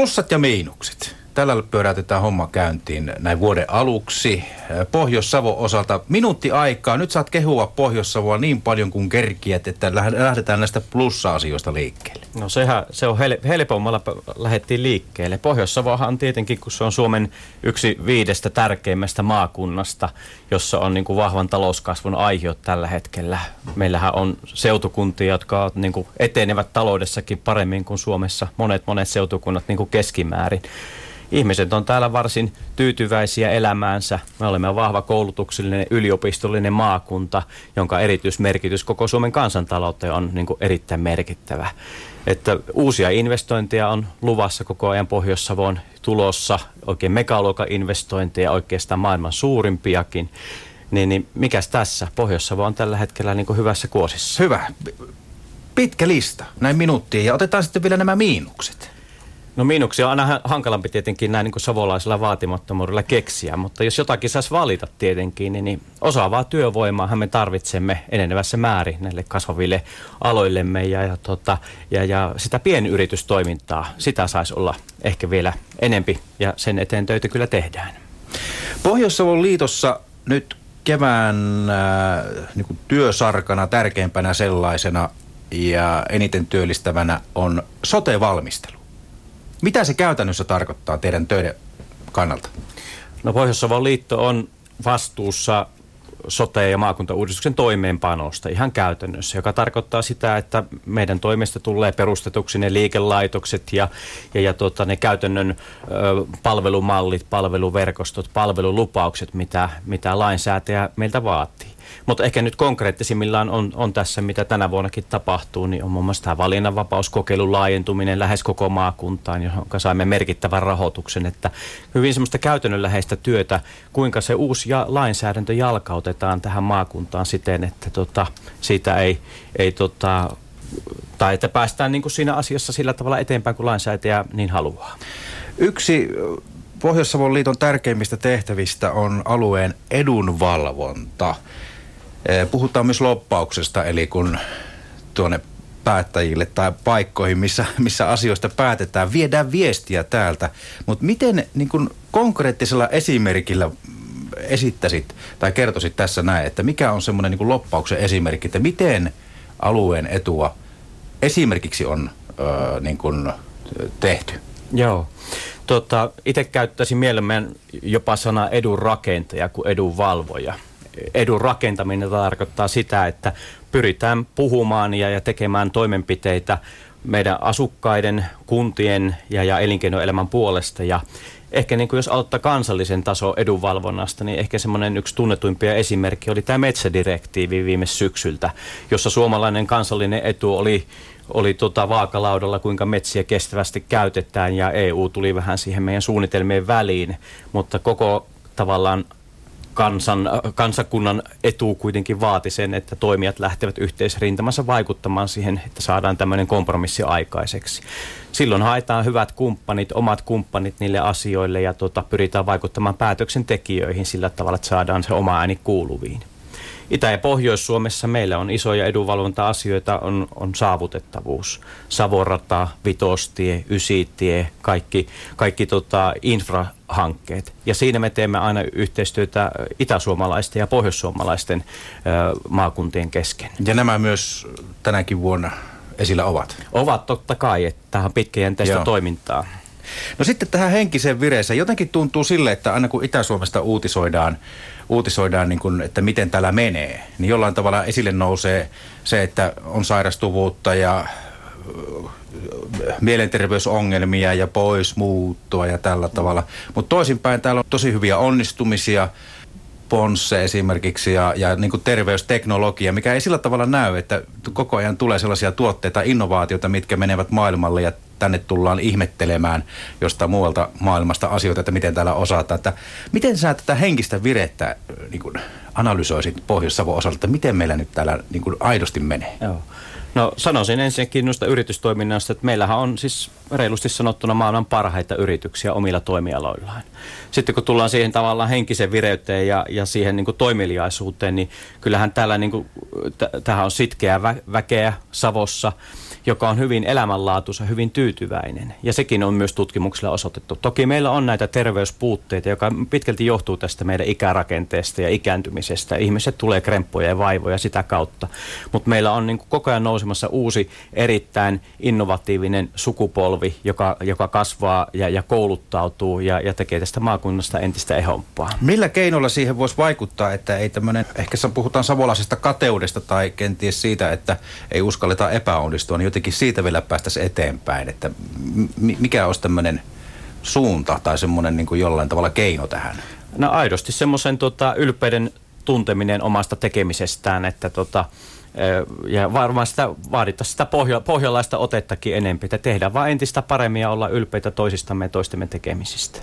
Plussat ja miinukset. Tällä pyöräytetään homma käyntiin näin vuoden aluksi. Pohjois-Savo osalta minuutti aikaa. Nyt saat kehua Pohjois-Savoa niin paljon kuin kerkiät, että lähdetään näistä plussa-asioista liikkeelle. No sehän, se on hel- helpommalla lähdettiin liikkeelle. Pohjois-Savohan tietenkin, kun se on Suomen yksi viidestä tärkeimmästä maakunnasta, jossa on niin kuin vahvan talouskasvun aiheut tällä hetkellä. Meillähän on seutukuntia, jotka niin kuin etenevät taloudessakin paremmin kuin Suomessa monet monet seutukunnat niin kuin keskimäärin ihmiset on täällä varsin tyytyväisiä elämäänsä. Me olemme vahva koulutuksellinen yliopistollinen maakunta, jonka erityismerkitys koko Suomen kansantalouteen on niin erittäin merkittävä. Että uusia investointeja on luvassa koko ajan Pohjois-Savoon tulossa, oikein megaluokan investointeja, oikeastaan maailman suurimpiakin. Niin, niin mikäs tässä? Pohjois-Savo on tällä hetkellä niin hyvässä kuosissa. Hyvä. Pitkä lista, näin minuuttiin. Ja otetaan sitten vielä nämä miinukset. No miinuksia on aina hankalampi tietenkin näin niin savolaisella vaatimattomuudella keksiä, mutta jos jotakin saisi valita tietenkin, niin, niin osaavaa työvoimaa me tarvitsemme enenevässä määrin näille kasvaville aloillemme ja, ja, tota, ja, ja sitä pienyritystoimintaa, sitä saisi olla ehkä vielä enempi ja sen eteen töitä kyllä tehdään. Pohjois-Savon liitossa nyt kevään äh, niin työsarkana tärkeimpänä sellaisena ja eniten työllistävänä on sote-valmistelu. Mitä se käytännössä tarkoittaa teidän töiden kannalta? No Pohjois-Savon liitto on vastuussa sote- ja maakuntauudistuksen toimeenpanosta ihan käytännössä, joka tarkoittaa sitä, että meidän toimesta tulee perustetuksi ne liikelaitokset ja, ja, ja tota, ne käytännön ö, palvelumallit, palveluverkostot, palvelulupaukset, mitä, mitä lainsäätäjä meiltä vaatii. Mutta ehkä nyt konkreettisimmillaan on, on tässä, mitä tänä vuonnakin tapahtuu, niin on muun muassa tämä valinnanvapauskokeilun laajentuminen lähes koko maakuntaan, johon saimme merkittävän rahoituksen. Että hyvin semmoista käytännönläheistä työtä, kuinka se uusi ja lainsäädäntö jalkautetaan tähän maakuntaan siten, että tota, siitä ei, ei tota, tai että päästään niin kuin siinä asiassa sillä tavalla eteenpäin, kun lainsäätäjä niin haluaa. Yksi Pohjois-Savon liiton tärkeimmistä tehtävistä on alueen edunvalvonta. Puhutaan myös loppauksesta, eli kun tuonne päättäjille tai paikkoihin, missä, missä asioista päätetään, viedään viestiä täältä. Mutta miten niin kun konkreettisella esimerkillä esittäisit tai kertoisit tässä näin, että mikä on semmoinen niin loppauksen esimerkki, että miten alueen etua esimerkiksi on ö, niin kun tehty? Joo. Tota, Itse käyttäisin mielemmän jopa sanaa edun rakentaja kuin edun valvoja edun rakentaminen tarkoittaa sitä, että pyritään puhumaan ja, ja tekemään toimenpiteitä meidän asukkaiden, kuntien ja, ja elinkeinoelämän puolesta. Ja ehkä niin kuin jos aloittaa kansallisen taso edunvalvonnasta, niin ehkä semmoinen yksi tunnetuimpia esimerkki oli tämä metsädirektiivi viime syksyltä, jossa suomalainen kansallinen etu oli oli tota vaakalaudalla, kuinka metsiä kestävästi käytetään ja EU tuli vähän siihen meidän suunnitelmien väliin, mutta koko tavallaan kansan, kansakunnan etu kuitenkin vaati sen, että toimijat lähtevät yhteisrintamassa vaikuttamaan siihen, että saadaan tämmöinen kompromissi aikaiseksi. Silloin haetaan hyvät kumppanit, omat kumppanit niille asioille ja tota, pyritään vaikuttamaan päätöksentekijöihin sillä tavalla, että saadaan se oma ääni kuuluviin. Itä- ja Pohjois-Suomessa meillä on isoja edunvalvonta-asioita, on, on saavutettavuus. Savorata, Vitostie, Ysitie, kaikki, kaikki tota, infrahankkeet. Ja siinä me teemme aina yhteistyötä itäsuomalaisten ja pohjoissuomalaisten maakuntien kesken. Ja nämä myös tänäkin vuonna esillä ovat? Ovat totta kai, että tähän on pitkäjänteistä Joo. toimintaa. No sitten tähän henkiseen vireeseen. Jotenkin tuntuu sille, että aina kun Itä-Suomesta uutisoidaan, uutisoidaan niin kuin, että miten täällä menee, niin jollain tavalla esille nousee se, että on sairastuvuutta ja mielenterveysongelmia ja pois muuttua ja tällä tavalla. Mutta toisinpäin täällä on tosi hyviä onnistumisia, Ponsse esimerkiksi ja, ja niin kuin terveysteknologia, mikä ei sillä tavalla näy, että koko ajan tulee sellaisia tuotteita, innovaatioita, mitkä menevät maailmalle ja tänne tullaan ihmettelemään jostain muualta maailmasta asioita, että miten täällä osataan. Että miten sä tätä henkistä virettä niin kuin analysoisit Pohjois-Savon osalta, että miten meillä nyt täällä niin kuin aidosti menee? Joo. No sanoisin ensinnäkin noista yritystoiminnasta, että meillähän on siis reilusti sanottuna maailman parhaita yrityksiä omilla toimialoillaan. Sitten kun tullaan siihen tavallaan henkisen vireyteen ja, ja siihen niin kuin toimeliaisuuteen, niin kyllähän täällä niin kuin, tähän on sitkeää vä- väkeä Savossa joka on hyvin elämänlaatuisa, hyvin tyytyväinen. Ja sekin on myös tutkimuksella osoitettu. Toki meillä on näitä terveyspuutteita, joka pitkälti johtuu tästä meidän ikärakenteesta ja ikääntymisestä. Ihmiset tulee kremppuja ja vaivoja sitä kautta. Mutta meillä on niin kuin koko ajan nousemassa uusi erittäin innovatiivinen sukupolvi, joka, joka kasvaa ja, ja kouluttautuu ja, ja tekee tästä maakunnasta entistä ehompaa. Millä keinoilla siihen voisi vaikuttaa, että ei tämmöinen, ehkä puhutaan savolaisesta kateudesta tai kenties siitä, että ei uskalleta epäonnistua, niin jotenkin siitä vielä päästäisiin eteenpäin, että mikä olisi tämmöinen suunta tai semmoinen niin kuin jollain tavalla keino tähän? No aidosti semmoisen tota, ylpeyden tunteminen omasta tekemisestään, että tota, ja varmaan sitä vaadittaisiin sitä pohja, pohjalaista otettakin enempi, että tehdään vaan entistä paremmin ja olla ylpeitä toisistamme ja toistemme tekemisistä.